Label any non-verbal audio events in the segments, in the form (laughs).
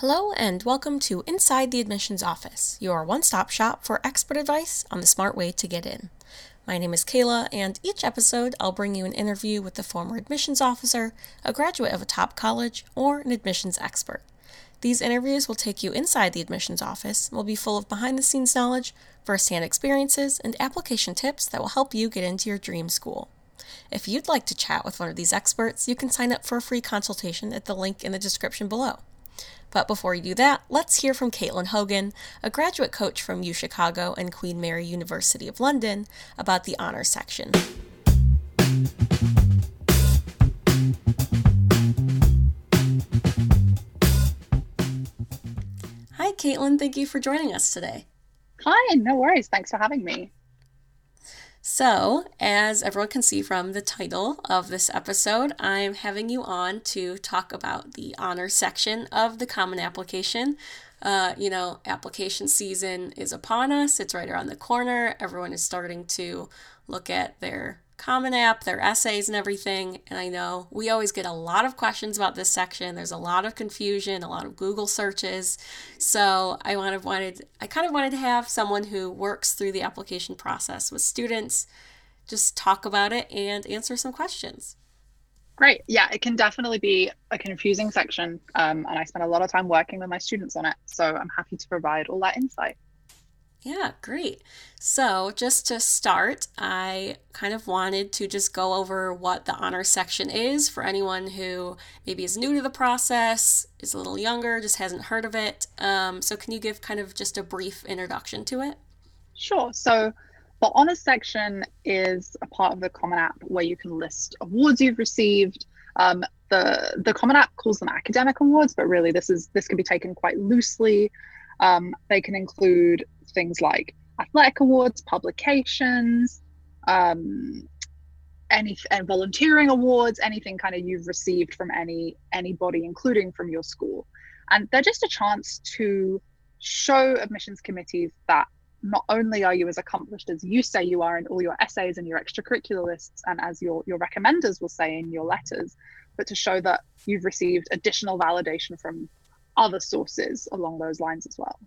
Hello, and welcome to Inside the Admissions Office, your one stop shop for expert advice on the smart way to get in. My name is Kayla, and each episode I'll bring you an interview with a former admissions officer, a graduate of a top college, or an admissions expert. These interviews will take you inside the admissions office and will be full of behind the scenes knowledge, first hand experiences, and application tips that will help you get into your dream school. If you'd like to chat with one of these experts, you can sign up for a free consultation at the link in the description below. But before you do that, let's hear from Caitlin Hogan, a graduate coach from UChicago and Queen Mary University of London, about the honor section. Hi, Caitlin. Thank you for joining us today. Hi, no worries. Thanks for having me. So, as everyone can see from the title of this episode, I'm having you on to talk about the honor section of the Common Application. Uh, you know, application season is upon us, it's right around the corner. Everyone is starting to look at their Common App, their essays, and everything. And I know we always get a lot of questions about this section. There's a lot of confusion, a lot of Google searches. So I wanted, wanted I kind of wanted to have someone who works through the application process with students just talk about it and answer some questions. Great. Yeah, it can definitely be a confusing section. Um, and I spend a lot of time working with my students on it. So I'm happy to provide all that insight. Yeah, great. So, just to start, I kind of wanted to just go over what the honor section is for anyone who maybe is new to the process, is a little younger, just hasn't heard of it. Um, so, can you give kind of just a brief introduction to it? Sure. So, the honor section is a part of the Common App where you can list awards you've received. Um, the the Common App calls them academic awards, but really this is this can be taken quite loosely. Um, they can include things like athletic awards, publications, um, any and volunteering awards, anything kind of you've received from any anybody, including from your school, and they're just a chance to show admissions committees that not only are you as accomplished as you say you are in all your essays and your extracurricular lists and as your your recommenders will say in your letters but to show that you've received additional validation from other sources along those lines as well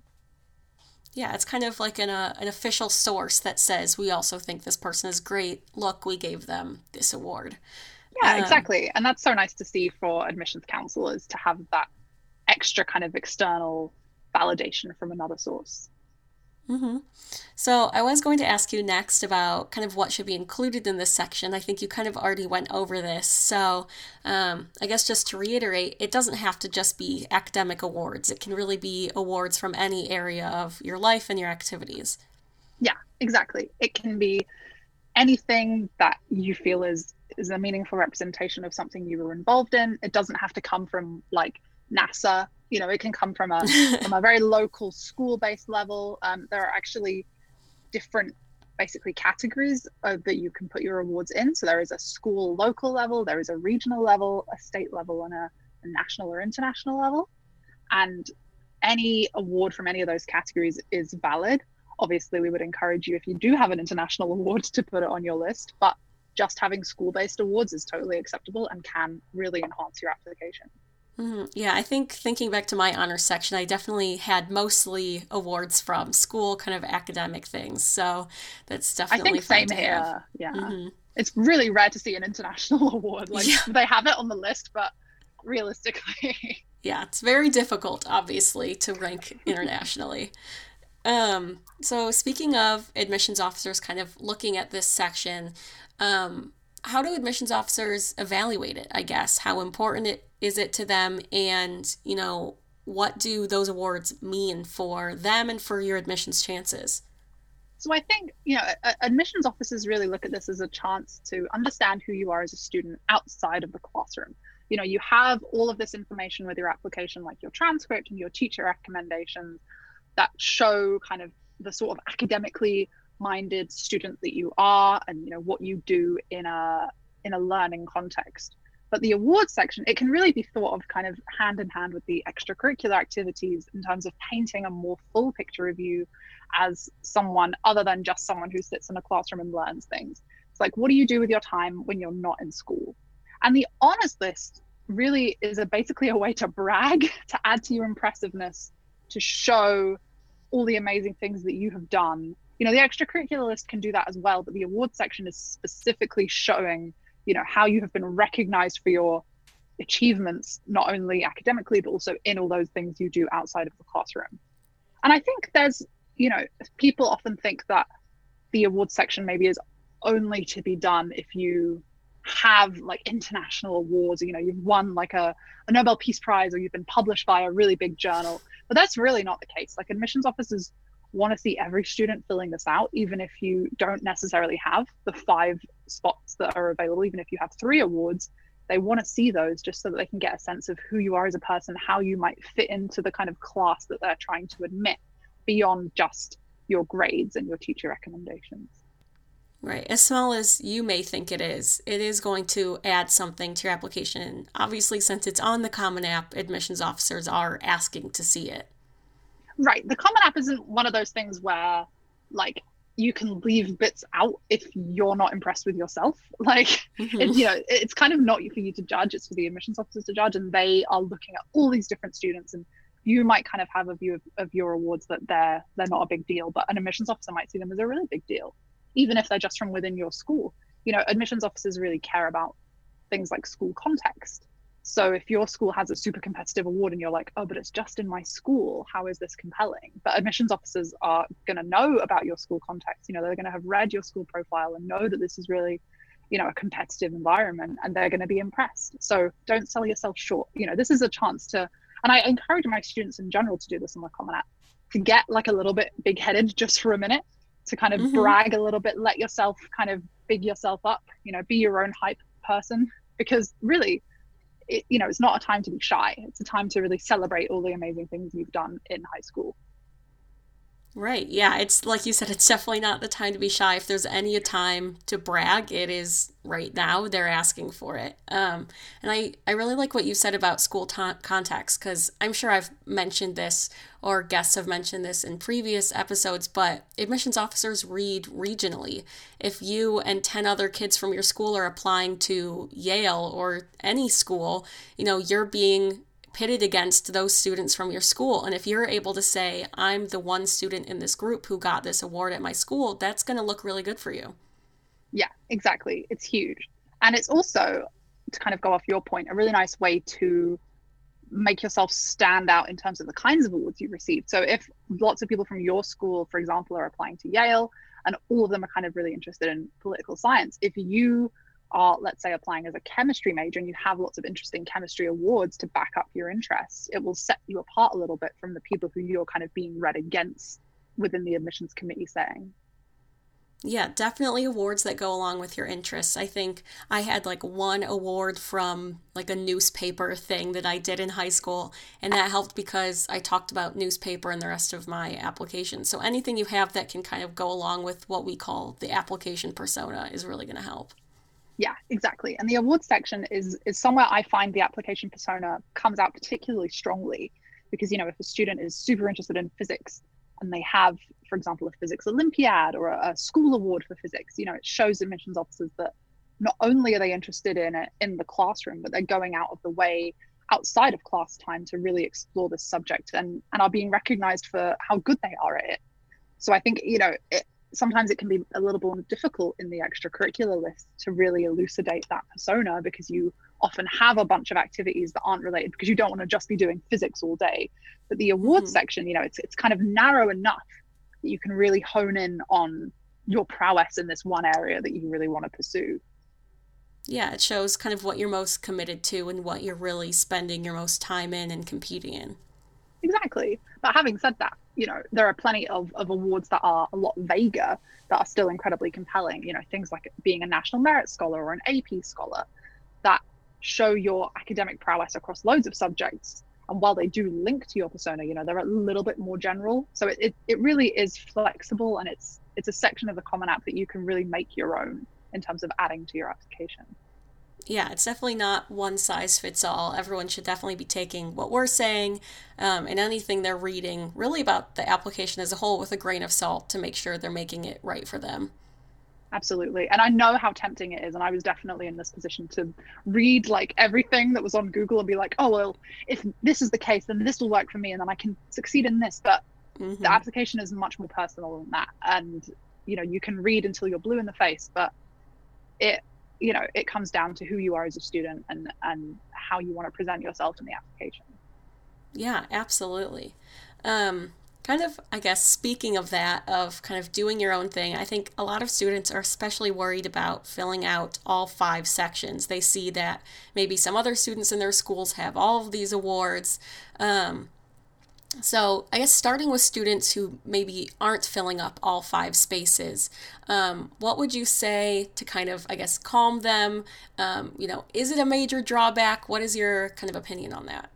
yeah, it's kind of like an, uh, an official source that says we also think this person is great. Look, we gave them this award. Yeah, um, exactly. And that's so nice to see for admissions counselors to have that extra kind of external validation from another source. Mm-hmm. So I was going to ask you next about kind of what should be included in this section. I think you kind of already went over this. So um, I guess just to reiterate, it doesn't have to just be academic awards. It can really be awards from any area of your life and your activities. Yeah, exactly. It can be anything that you feel is is a meaningful representation of something you were involved in. It doesn't have to come from like NASA you know it can come from a (laughs) from a very local school based level. Um, there are actually different basically categories uh, that you can put your awards in. So there is a school local level there is a regional level a state level and a, a national or international level. And any award from any of those categories is valid. Obviously we would encourage you if you do have an international (laughs) award to put it on your list. But just having school based awards is totally acceptable and can really enhance your application Mm-hmm. Yeah, I think thinking back to my honors section, I definitely had mostly awards from school, kind of academic things. So that's definitely I think same here. Have. Yeah, mm-hmm. it's really rare to see an international (laughs) award. Like yeah. they have it on the list, but realistically, (laughs) yeah, it's very difficult, obviously, to rank internationally. um, so speaking of admissions officers, kind of looking at this section, um, how do admissions officers evaluate it? I guess how important it is it to them? And you know what do those awards mean for them and for your admissions chances? So i think you know admissions officers really look at this as a chance to understand who you are as a student outside of the classroom. You know you have all of this information with your application like your transcript and your teacher recommendations that show kind of the sort of academically minded student that you are and you know what you do in a in a learning context but the awards section, it can really be thought of kind of hand in hand with the extracurricular activities in terms of painting a more full picture of you as someone other than just someone who sits in a classroom and learns things. It's like, what do you do with your time when you're not in school? And the honors list really is a basically a way to brag, (laughs) to add to your impressiveness, to show all the amazing things that you have done. You know, the extracurricular list can do that as well, but the award section is specifically showing, you know, how you have been recognized for your achievements, not only academically, but also in all those things you do outside of the classroom. And I think there's, you know, people often think that the award section maybe is only to be done if you have like international awards you know you've won like a, a nobel peace prize or you've been published by a really big journal but that's really not the case like admissions officers want to see every student filling this out even if you don't necessarily have the five spots that are available even if you have three awards they want to see those just so that they can get a sense of who you are as a person how you might fit into the kind of class that they're trying to admit beyond just your grades and your teacher recommendations Right. As small as you may think it is, it is going to add something to your application. Obviously, since it's on the Common App, admissions officers are asking to see it. Right. The Common App isn't one of those things where, like, you can leave bits out if you're not impressed with yourself. (laughs) Like, mm-hmm. it, you know, it's kind of not for you to judge; it's for the admissions officers to judge, and they are looking at all these different students and you might kind of have a view of, of your awards that they're they're not a big deal but an admissions officer might see them as a really big deal even if they're just from within your school. You know, admissions officers really care about things like school context. So if your school has a super competitive award and you're like, oh, but it's just in my school, how is this compelling? But admissions officers are going to know about your school context. You know, they're going to have read your school profile and know that this is really, you know, a competitive environment and they're going to be impressed. So don't sell yourself short. You know, this is a chance to, and I encourage my students in general to do this on the Common App, to get like a little bit big headed just for a minute to kind of mm-hmm. brag a little bit, let yourself kind of big yourself up, you know, be your own hype person. Because really, it, you know, it's not a time to be shy. It's a time to really celebrate all the amazing things you've done in high school. Right. Yeah. It's like you said, it's definitely not the time to be shy. If there's any time to brag, it is right now. They're asking for it. Um, and I, I really like what you said about school ta- context because I'm sure I've mentioned this or guests have mentioned this in previous episodes, but admissions officers read regionally. If you and 10 other kids from your school are applying to Yale or any school, you know, you're being pitted against those students from your school. And if you're able to say, I'm the one student in this group who got this award at my school, that's going to look really good for you. Yeah, exactly. It's huge. And it's also, to kind of go off your point, a really nice way to make yourself stand out in terms of the kinds of awards you received. So if lots of people from your school, for example, are applying to Yale and all of them are kind of really interested in political science, if you are, let's say, applying as a chemistry major and you have lots of interesting chemistry awards to back up your interests, it will set you apart a little bit from the people who you're kind of being read against within the admissions committee setting. Yeah, definitely awards that go along with your interests. I think I had like one award from like a newspaper thing that I did in high school, and that helped because I talked about newspaper in the rest of my application. So anything you have that can kind of go along with what we call the application persona is really going to help yeah exactly. And the awards section is is somewhere i find the application persona comes out particularly strongly because you know if a student is super interested in physics and they have for example a physics olympiad or a, a school award for physics you know it shows admissions officers that not only are they interested in it in the classroom but they're going out of the way outside of class time to really explore this subject. And and are being recognized for how good they are at it. So i think you know it, sometimes it can be a little more difficult in the extracurricular list to really elucidate that persona because you often have a bunch of activities that aren't related because you don't want to just be doing physics all day. But the awards mm-hmm. section, you know, it's it's kind of narrow enough that you can really hone in on your prowess in this one area that you really want to pursue. Yeah, it shows kind of what you're most committed to and what you're really spending your most time in and competing in. Exactly. But having said that, you know, there are plenty of, of awards that are a lot vaguer that are still incredibly compelling. You know, things like being a National Merit Scholar or an AP Scholar that show your academic prowess across loads of subjects. And while they do link to your persona, you know, they're a little bit more general. So it, it, it really is flexible and it's it's a section of the Common App that you can really make your own in terms of adding to your application yeah, it's definitely not one size fits all. Everyone should definitely be taking what we're saying um, and anything they're reading, really about the application as a whole, with a grain of salt to make sure they're making it right for them. absolutely and i know how tempting it is and i was definitely in this position to read like everything that was on google and be like oh well if this is the case then this will work for me and then i can succeed in this but mm-hmm. the application is much more personal than that and you know you can read until you're blue in the face but it you know it comes down to who you are as a student and and how you want to present yourself in the application. Yeah absolutely. Um kind of i guess speaking of that of kind of doing your own thing i think a lot of students are especially worried about filling out all five sections. They see that maybe some other students in their schools have all of these awards. Um, so i guess starting with students who maybe aren't filling up all five spaces um, what would you say to kind of i guess calm them? Um, you know is it a major drawback? What is your kind of opinion on that?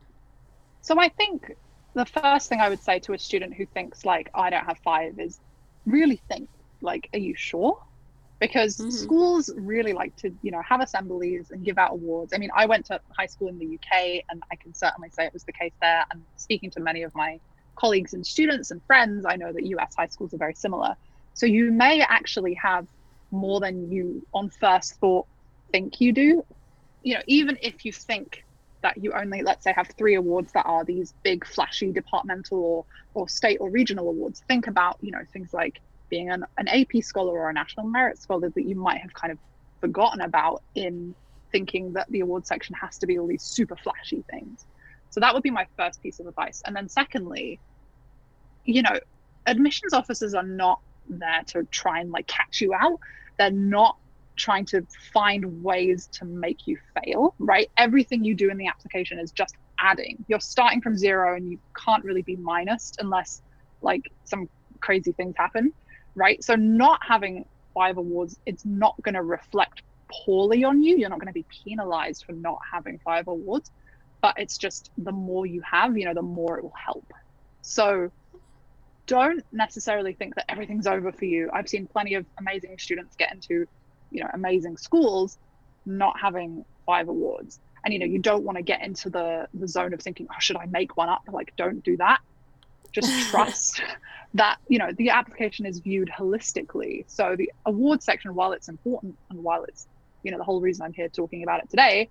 So i think the first thing I would say to a student who thinks like I don't have five is really think like, are you sure? Because mm-hmm. schools really like to, you know, have assemblies and give out awards. I mean, I went to high school in the UK, and I can certainly say it was the case there. And speaking to many of my colleagues and students and friends, I know that US high schools are very similar. So you may actually have more than you on first thought think you do. You know, even if you think that you only let's say have three awards that are these big flashy departmental or or state or regional awards think about you know things like being an, an ap scholar or a national merit scholar that you might have kind of forgotten about in thinking that the award section has to be all these super flashy things so that would be my first piece of advice and then secondly you know admissions officers are not there to try and like catch you out they're not trying to find ways to make you fail, right? Everything you do in the application is just adding. You're starting from zero and you can't really be minused unless like some crazy things happen, right? So not having five awards, it's not going to reflect poorly on you. You're not going to be penalized for not having five awards, but it's just the more you have, you know, the more it will help. So don't necessarily think that everything's over for you. I've seen plenty of amazing students get into you know amazing schools not having five awards and you know you don't want to get into the the zone of thinking oh should i make one up like don't do that just (laughs) trust that you know the application is viewed holistically so the award section while it's important and while it's you know the whole reason i'm here talking about it today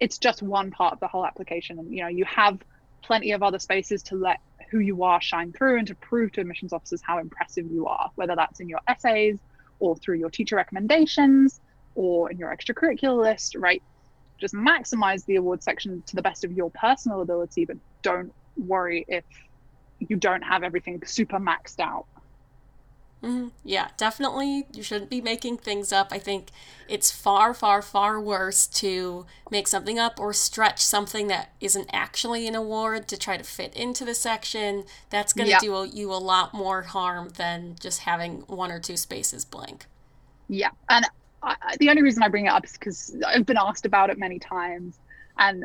it's just one part of the whole application and you know you have plenty of other spaces to let who you are shine through and to prove to admissions officers how impressive you are whether that's in your essays or through your teacher recommendations or in your extracurricular list, right? Just maximize the award section to the best of your personal ability, but don't worry if you don't have everything super maxed out. Mm-hmm. Yeah, definitely. You shouldn't be making things up. I think it's far, far, far worse to make something up or stretch something that isn't actually an award to try to fit into the section. That's going to yeah. do a, you a lot more harm than just having one or two spaces blank. Yeah. And I, the only reason I bring it up is because I've been asked about it many times. And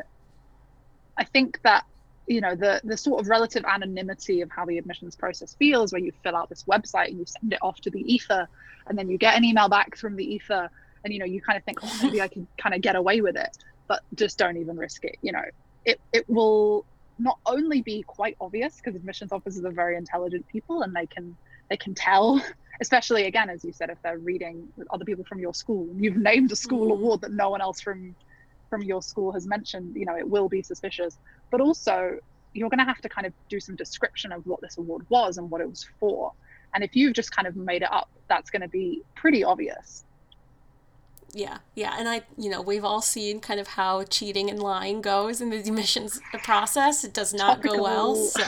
I think that you know the the sort of relative anonymity of how the admissions process feels where you fill out this website and you send it off to the ether and then you get an email back from the ether and you know you kind of think oh (laughs) maybe i can kind of get away with it but just don't even risk it you know it it will not only be quite obvious because admissions officers are very intelligent people and they can they can tell (laughs) especially again as you said if they're reading other people from your school you've named a school mm-hmm. award that no one else from from your school has mentioned you know it will be suspicious but also you're going to have to kind of do some description of what this award was and what it was for. And if you've just kind of made it up, that's going to be pretty obvious. Yeah, yeah, and I, you know, we've all seen kind of how cheating and lying goes in the admissions process. It does not Topical. go well, so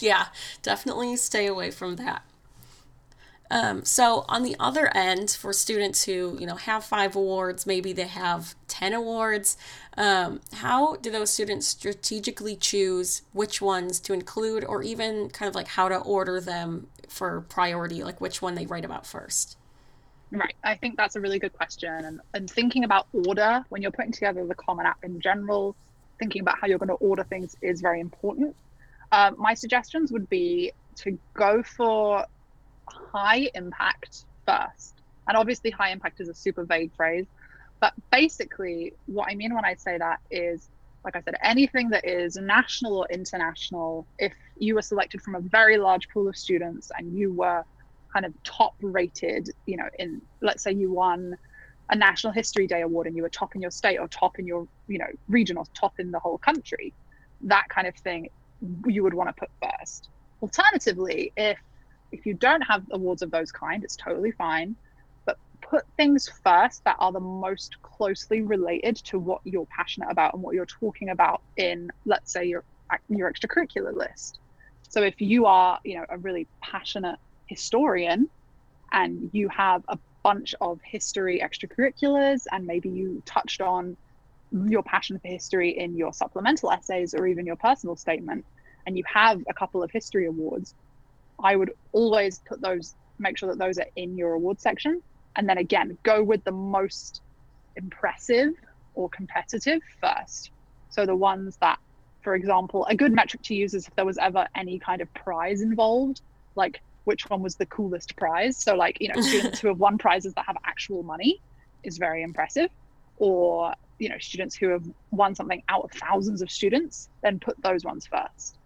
(laughs) (laughs) yeah, definitely stay away from that. Um, so on the other end, for students who you know have five awards, maybe they have ten awards. Um, how do those students strategically choose which ones to include, or even kind of like how to order them for priority, like which one they write about first? Right. I think that's a really good question. And, and thinking about order when you're putting together the Common App in general, thinking about how you're going to order things is very important. Um, my suggestions would be to go for high impact first. And obviously, high impact is a super vague phrase. But basically, what I mean when I say that is, like I said, anything that is national or international, if you were selected from a very large pool of students and you were kind of top rated, you know, in let's say you won a National History Day award and you were top in your state or top in your, you know, region or top in the whole country, that kind of thing you would want to put first. Alternatively, if if you don't have awards of those kind, it's totally fine. Put things first that are the most closely related to what you're passionate about and what you're talking about in, let's say, your your extracurricular list. So if you are, you know, a really passionate historian and you have a bunch of history extracurriculars and maybe you touched on your passion for history in your supplemental essays or even your personal statement and you have a couple of history awards i would always put those make sure that those are in your award section and then again go with the most impressive or competitive first so the ones that for example a good metric to use is if there was ever any kind of prize involved like which one was the coolest prize. So, like, you know, (laughs) students who have won prizes that have actual money is very impressive. Or, you know, students who have won something out of thousands of students, then put those ones first.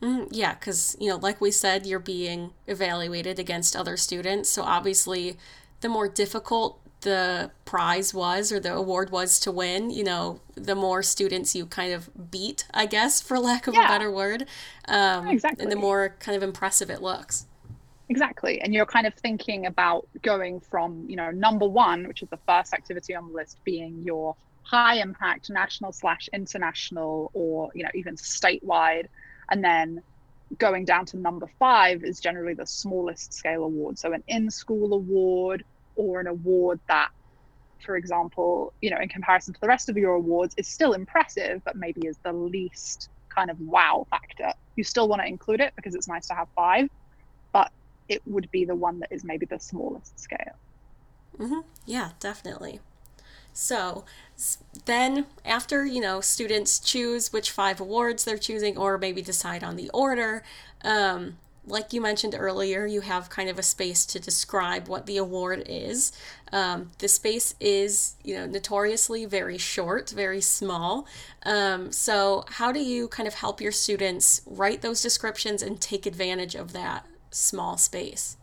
Mm, yeah, because, you know, like we said, you're being evaluated against other students. So, obviously, the more difficult the prize was or the award was to win, you know, the more students you kind of beat, I guess, for (laughs) lack of yeah. a better word. Um, exactly. And the more kind of impressive it looks. Exactly. And you're kind of thinking about going from, you know, number one, which is the first activity on the list, being your high impact national slash international or, you know, even statewide. And then going down to number five is generally the smallest scale award. So an in school award or an award that for example you know in comparison to the rest of your awards is still impressive but maybe is the least kind of wow factor. You still want to include it because it's nice to have five but it would be the one that is maybe the smallest scale. Mm-hmm. yeah definitely. So then after you know students choose which five awards they're choosing or maybe decide on the order um, like you mentioned earlier, you have kind of a space to describe what the award is. Um, the space is, you know, notoriously very short, very small. Um, so, how do you kind of help your students write those descriptions and take advantage of that small space?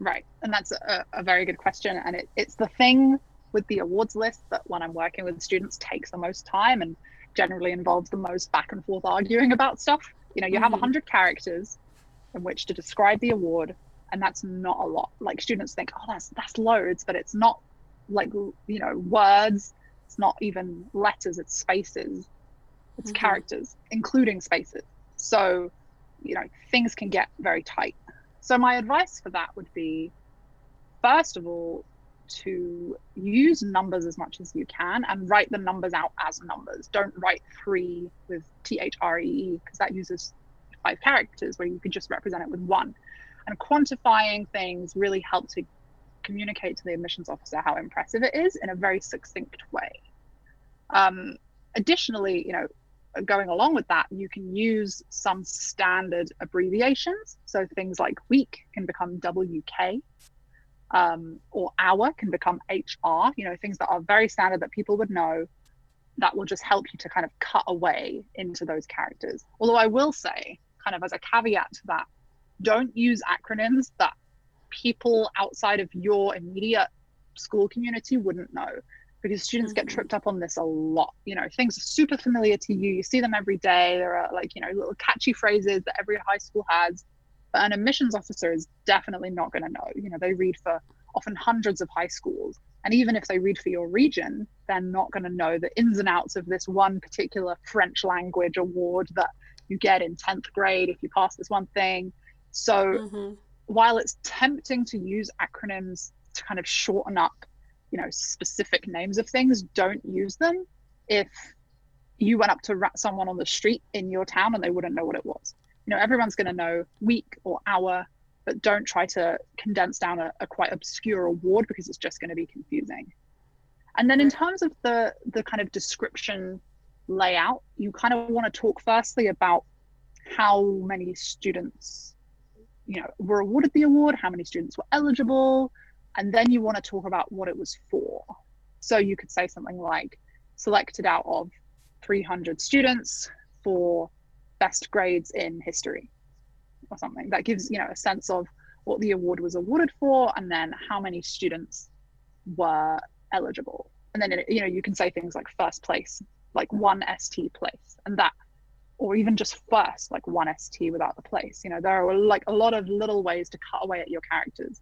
Right, and that's a, a very good question, and it, it's the thing with the awards list that when I'm working with students takes the most time and generally involves the most back and forth arguing about stuff. You know, you mm-hmm. have 100 characters in which to describe the award and that's not a lot. Like students think oh that's that's loads but it's not like you know words it's not even letters it's spaces it's mm-hmm. characters including spaces. So you know things can get very tight. So my advice for that would be first of all to use numbers as much as you can and write the numbers out as numbers. Don't write three with t-h-r-e-e because that uses five characters where you could just represent it with one. And quantifying things really help to communicate to the admissions officer how impressive it is in a very succinct way. Um, additionally, you know, going along with that, you can use some standard abbreviations. So things like week can become WK, um, or hour can become HR, you know, things that are very standard that people would know that will just help you to kind of cut away into those characters. Although I will say, kind of as a caveat to that, don't use acronyms that people outside of your immediate school community wouldn't know because students get mm. tripped up on this a lot. You know, things are super familiar to you. You see them every day. There are like, you know, little catchy phrases that every high school has. But an admissions officer is definitely not going to know. You know, they read for often hundreds of high schools. And even if they read for your region, they're not going to know the ins and outs of this one particular French language award that you get in 10th grade if you pass this one thing. So mm-hmm. while it's tempting to use acronyms to kind of shorten up, you know, specific names of things, don't use them if you went up to rat someone on the street in your town and they wouldn't know what it was. You know, everyone's going to know week or hour, but don't try to condense down a, a quite obscure award because it's just going to be confusing. And then in terms of the the kind of description layout, you kind of want to talk firstly about how many students, you know, were awarded the award, how many students were eligible, and then you want to talk about what it was for. So you could say something like selected out of 300 students for best grades in history or something that gives you know a sense of what the award was awarded for, and then how many students were eligible. And then, you know, you can say things like first place, like one ST place, and that, or even just first, like one ST without the place. You know, there are like a lot of little ways to cut away at your characters.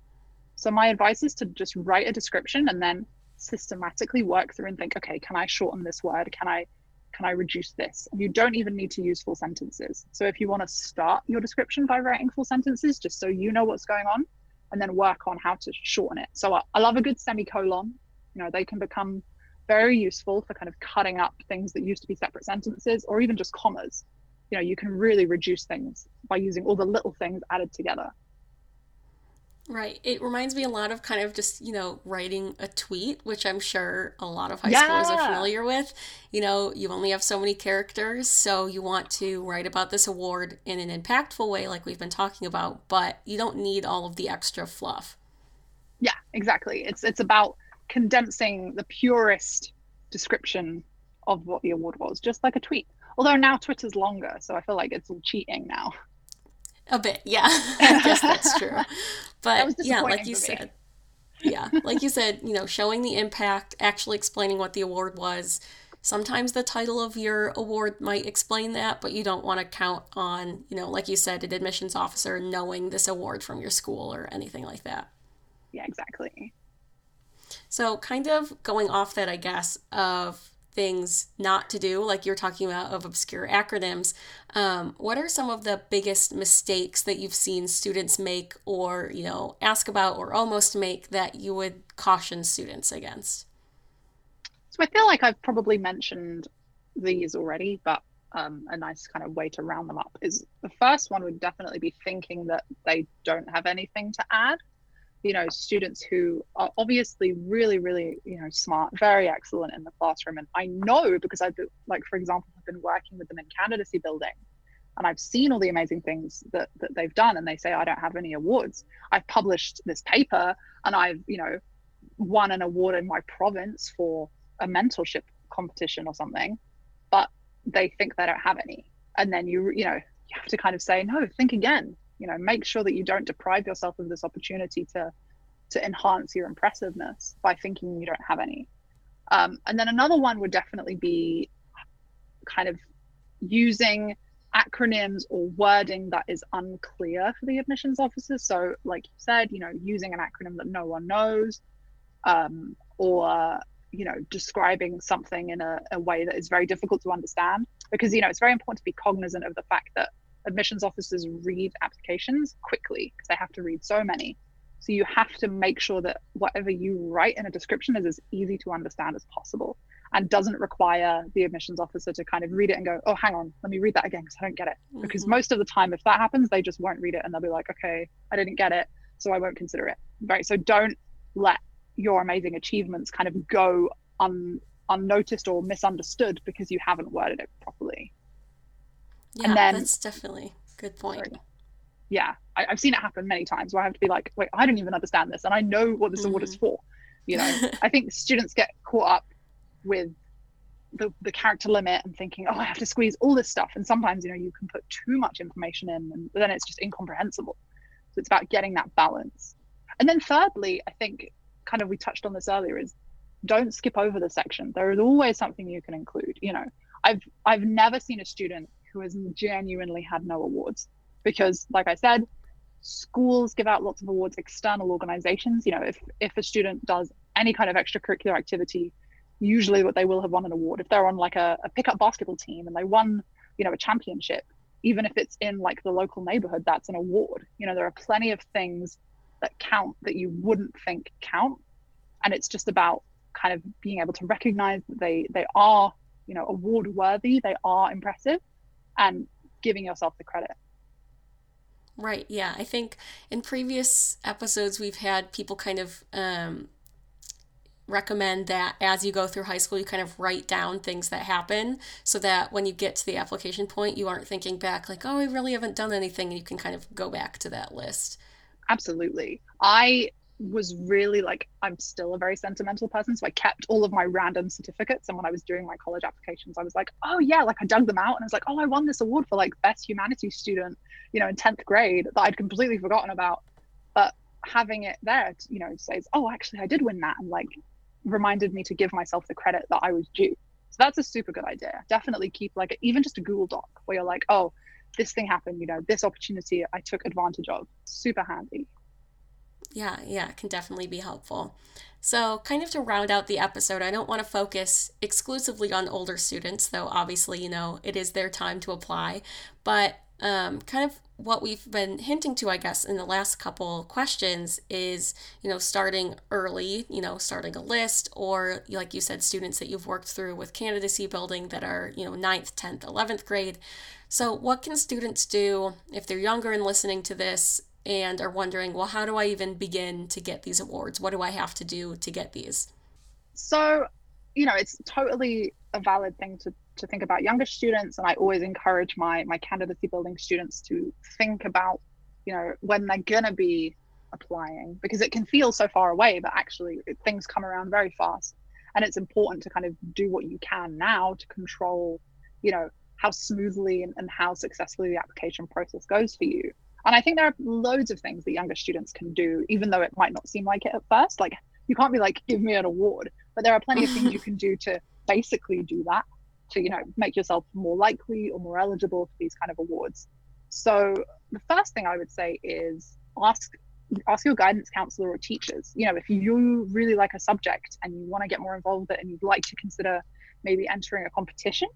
So my advice is to just write a description and then systematically work through and think, okay, can I shorten this word? Can I can I reduce this? And you don't even need to use full sentences. So if you want to start your description by writing full sentences, just so you know what's going on, and then work on how to shorten it. So I, I love a good semicolon. You know, they can become very useful for kind of cutting up things that used to be separate sentences or even just commas. You know, you can really reduce things by using all the little things added together. Right. It reminds me a lot of kind of just, you know, writing a tweet, which I'm sure a lot of high yeah. schoolers are familiar with. You know, you only have so many characters, so you want to write about this award in an impactful way, like we've been talking about, but you don't need all of the extra fluff. Yeah, exactly. It's it's about condensing the purest description of what the award was, just like a tweet. Although now Twitter's longer, so I feel like it's all cheating now. A bit, yeah. (laughs) I guess that's true. But yeah, like you said. yeah, like you said, you know, showing the impact, actually explaining what the award was. Sometimes the title of your award might explain that, but you don't want to count on, you know, like you said, an admissions officer knowing this award from your school or anything like that. Yeah, exactly. So, kind of going off that, I guess, of things not to do, like you're talking about of obscure acronyms, um, what are some of the biggest mistakes that you've seen students make or, you know, ask about or almost make that you would caution students against? So I feel like I've probably mentioned these already, but um, a nice kind of way to round them up is the first one would definitely be thinking that they don't have anything to add you know students who are obviously really really you know smart very excellent in the classroom. And i know because i've been, like for example i've been working with them in candidacy building and i've seen all the amazing things that, that they've done and they say i don't have any awards. I've published this paper and i've you know won an award in my province for a mentorship competition or something but they think they don't have any. And then you you know you have to kind of say no think again you know make sure that you don't deprive yourself of this opportunity to to enhance your impressiveness by thinking you don't have any. Um, and then another one would definitely be kind of using acronyms or wording that is unclear for the admissions officers so like you said you know using an acronym that no one knows um, or you know describing something in a, a way that is very difficult to understand. Because you know it's very important to be cognizant of the fact that admissions officers read applications quickly because they have to read so many. So you have to make sure that whatever you write in a description is as easy to understand as possible and doesn't require the admissions officer to kind of read it and go, oh, hang on, let me read that again because I don't get it. Mm-hmm. Because most of the time, if that happens, they just won't read it and they'll be like, okay, I didn't get it, so I won't consider it. Right. So don't let your amazing achievements kind of go un- unnoticed or misunderstood because you haven't worded it properly. Yeah, and then, that's definitely good point. Sorry. Yeah, I, have seen it happen many times where I have to be like, wait, I don't even understand this, and I know what this mm-hmm. award is for. You know, (laughs) I think students get caught up with the, the character limit and thinking, oh, I have to squeeze all this stuff. And sometimes, you know, you can put too much information in and then it's just incomprehensible. So it's about getting that balance. And then thirdly, I think kind of we touched on this earlier is don't skip over the section. There is always something you can include. You know, I've I've never seen a student who has genuinely had no awards. Because like i said schools give out lots of awards external organizations. You know if if a student does any kind of extracurricular activity usually what they will have won an award. If they're on like a, a pickup basketball team and they won you know a championship even if it's in like the local neighborhood that's an award. You know there are plenty of things that count that you wouldn't think count. And it's just about kind of being able to recognize that they they are you know award worthy they are impressive and giving yourself the credit. Right. Yeah. I think in previous episodes, we've had people kind of um, recommend that as you go through high school, you kind of write down things that happen so that when you get to the application point, you aren't thinking back like, oh, I really haven't done anything. And you can kind of go back to that list. Absolutely. I was really like I'm still a very sentimental person, so I kept all of my random certificates. And when I was doing my college applications, I was like, oh yeah, like I dug them out and I was like, oh, I won this award for like best humanities student, you know, in tenth grade that I'd completely forgotten about. But having it there, you know, says, oh, actually, I did win that, and like reminded me to give myself the credit that I was due. So that's a super good idea. Definitely keep like even just a Google Doc where you're like, oh, this thing happened, you know, this opportunity I took advantage of. Super handy. Yeah, yeah, it can definitely be helpful. So, kind of to round out the episode, I don't want to focus exclusively on older students, though obviously, you know, it is their time to apply. But um, kind of what we've been hinting to, I guess, in the last couple questions is, you know, starting early, you know, starting a list, or like you said, students that you've worked through with candidacy building that are, you know, 9th, 10th, 11th grade. So, what can students do if they're younger and listening to this and are wondering, well, how do I even begin to get these awards? What do I have to do to get these? So, you know, it's totally a valid thing to to think about younger students and i always encourage my my candidacy building students to think about you know when they're going to be applying because it can feel so far away but actually things come around very fast and it's important to kind of do what you can now to control you know how smoothly and, and how successfully the application process goes for you and i think there are loads of things that younger students can do even though it might not seem like it at first. Like you can't be like give me an award. But there are plenty of things you (laughs) can do to basically do that to you know make yourself more likely or more eligible for these kind of awards. So the first thing i would say is ask ask your guidance counselor or teachers. You know if you really like a subject and you want to get more involved with it and you'd like to consider maybe entering a competition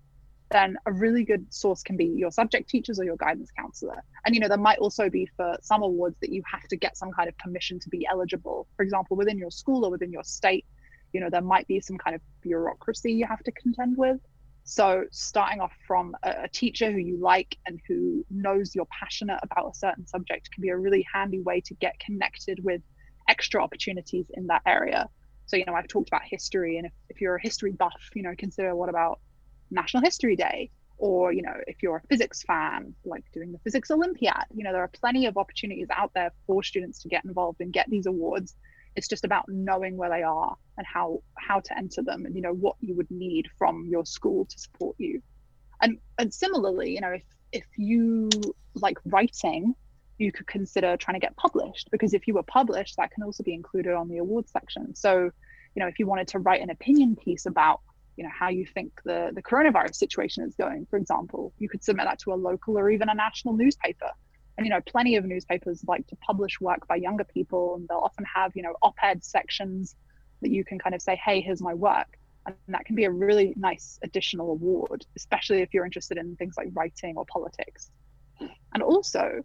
then a really good source can be your subject teachers or your guidance counselor. And you know there might also be for some awards that you have to get some kind of permission to be eligible. For example within your school or within your state you know there might be some kind of bureaucracy you have to contend with. So, starting off from a, a, teacher who you like and who knows you're passionate about a certain subject can be a really handy way to get connected with extra opportunities in that area. So, you know, I've talked about history, and if, if you're a history buff, you know, consider what about National History Day? Or, you know, if you're a physics fan, like doing the Physics Olympiad, you know, there are plenty of opportunities out there for students to get involved and get these awards it's just about knowing where they are and how how to enter them and you know what you would need from your school to support you and and similarly you know if if you like writing you could consider trying to get published because if you were published that can also be included on the awards section so you know if you wanted to write an opinion piece about you know how you think the the coronavirus situation is going for example. You could submit that to a local or even a national newspaper. And you know plenty of newspapers like to publish work by younger people and they'll often have you know op-ed sections that you can kind of say hey here's my work. And that can be a really nice additional award especially if you're interested in things like writing or politics. And also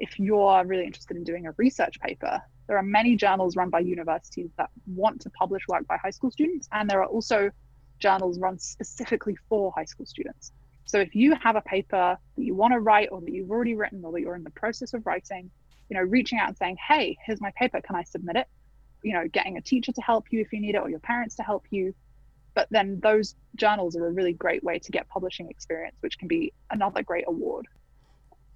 if you're really interested in doing a research paper there are many journals run by universities that want to publish work by high school students. And there are also journals run specifically for high school students so if you have a paper that you want to write or that you've already written or that you're in the process of writing, you know, reaching out and saying, "Hey, here's my paper. Can I submit it?" You know, getting a teacher to help you if you need it or your parents to help you. But then those journals are a really great way to get publishing experience, which can be another great award.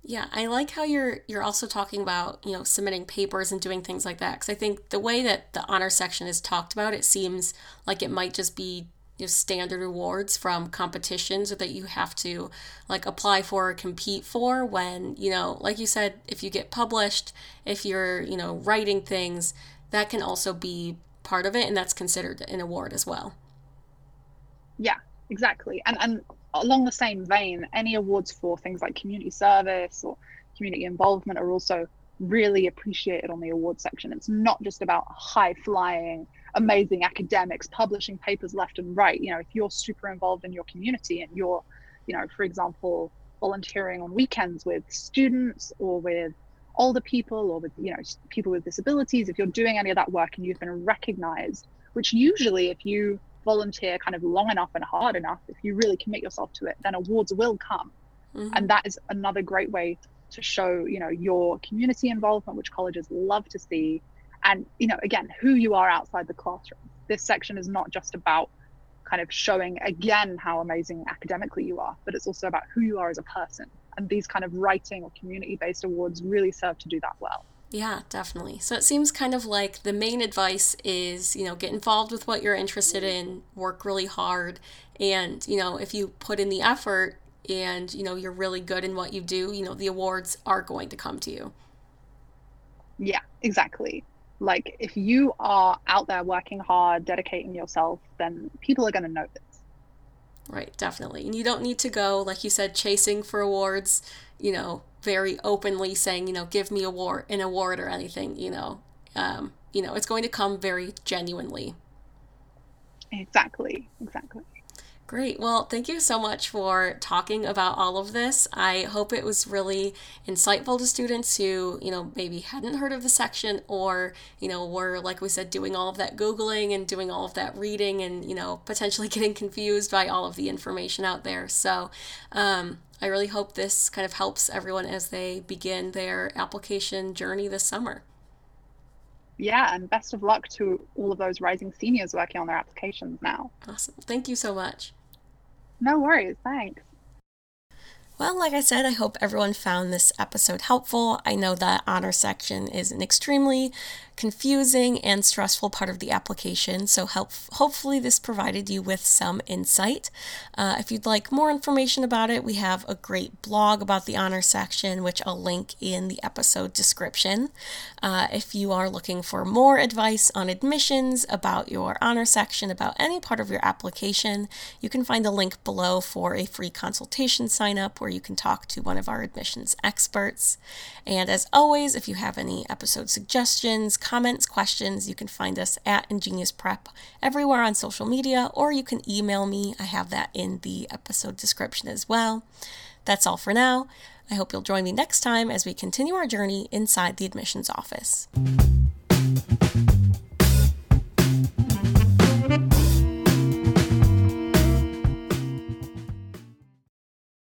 Yeah, I like how you're you're also talking about, you know, submitting papers and doing things like that cuz I think the way that the honor section is talked about, it seems like it might just be you know, standard awards from competitions that you have to like apply for or compete for when you know like you said if you get published if you're you know writing things that can also be part of it and that's considered an award as well. Yeah exactly. And and along the same vein any awards for things like community service or community involvement are also really appreciated on the award section. It's not just about high flying amazing academics publishing papers left and right you know if you're super involved in your community and you're you know for example volunteering on weekends with students or with older people or with you know people with disabilities if you're doing any of that work and you've been recognized which usually if you volunteer kind of long enough and hard enough if you really commit yourself to it then awards will come mm-hmm. and that is another great way to show you know your community involvement which colleges love to see and you know again who you are outside the classroom this section is not just about kind of showing again how amazing academically you are but it's also about who you are as a person and these kind of writing or community based awards really serve to do that well yeah, definitely. So it seems kind of like the main advice is, you know, get involved with what you're interested in, work really hard, and, you know, if you put in the effort and, you know, you're really good in what you do, you know, the awards are going to come to you. Yeah, exactly. Like if you are out there working hard, dedicating yourself, then people are going to notice. Right, definitely. And you don't need to go, like you said, chasing for awards, you know, very openly saying, you know, give me award an award or anything, you know. Um, you know, it's going to come very genuinely. Exactly, exactly. Great. Well, thank you so much for talking about all of this. I hope it was really insightful to students who, you know, maybe hadn't heard of the section or, you know, were, like we said, doing all of that Googling and doing all of that reading and, you know, potentially (laughs) getting confused by all of the information out there. So, um, I really hope this kind of helps everyone as they begin their application journey this summer. Yeah, and best of luck to all of those rising seniors working on their applications now. Awesome. Thank you so much. No worries. Thanks. Well, like I said, I hope everyone found this episode helpful. I know that honor section is an extremely confusing and stressful part of the application, so help, hopefully this provided you with some insight. Uh, if you'd like more information about it, we have a great blog about the honor section, which I'll link in the episode description. Uh, if you are looking for more advice on admissions, about your honor section, about any part of your application, you can find a link below for a free consultation sign up where you can talk to one of our admissions experts. And as always, if you have any episode suggestions, comments, questions, you can find us at InGenius Prep everywhere on social media, or you can email me. I have that in the episode description as well. That's all for now. I hope you'll join me next time as we continue our journey inside the admissions office.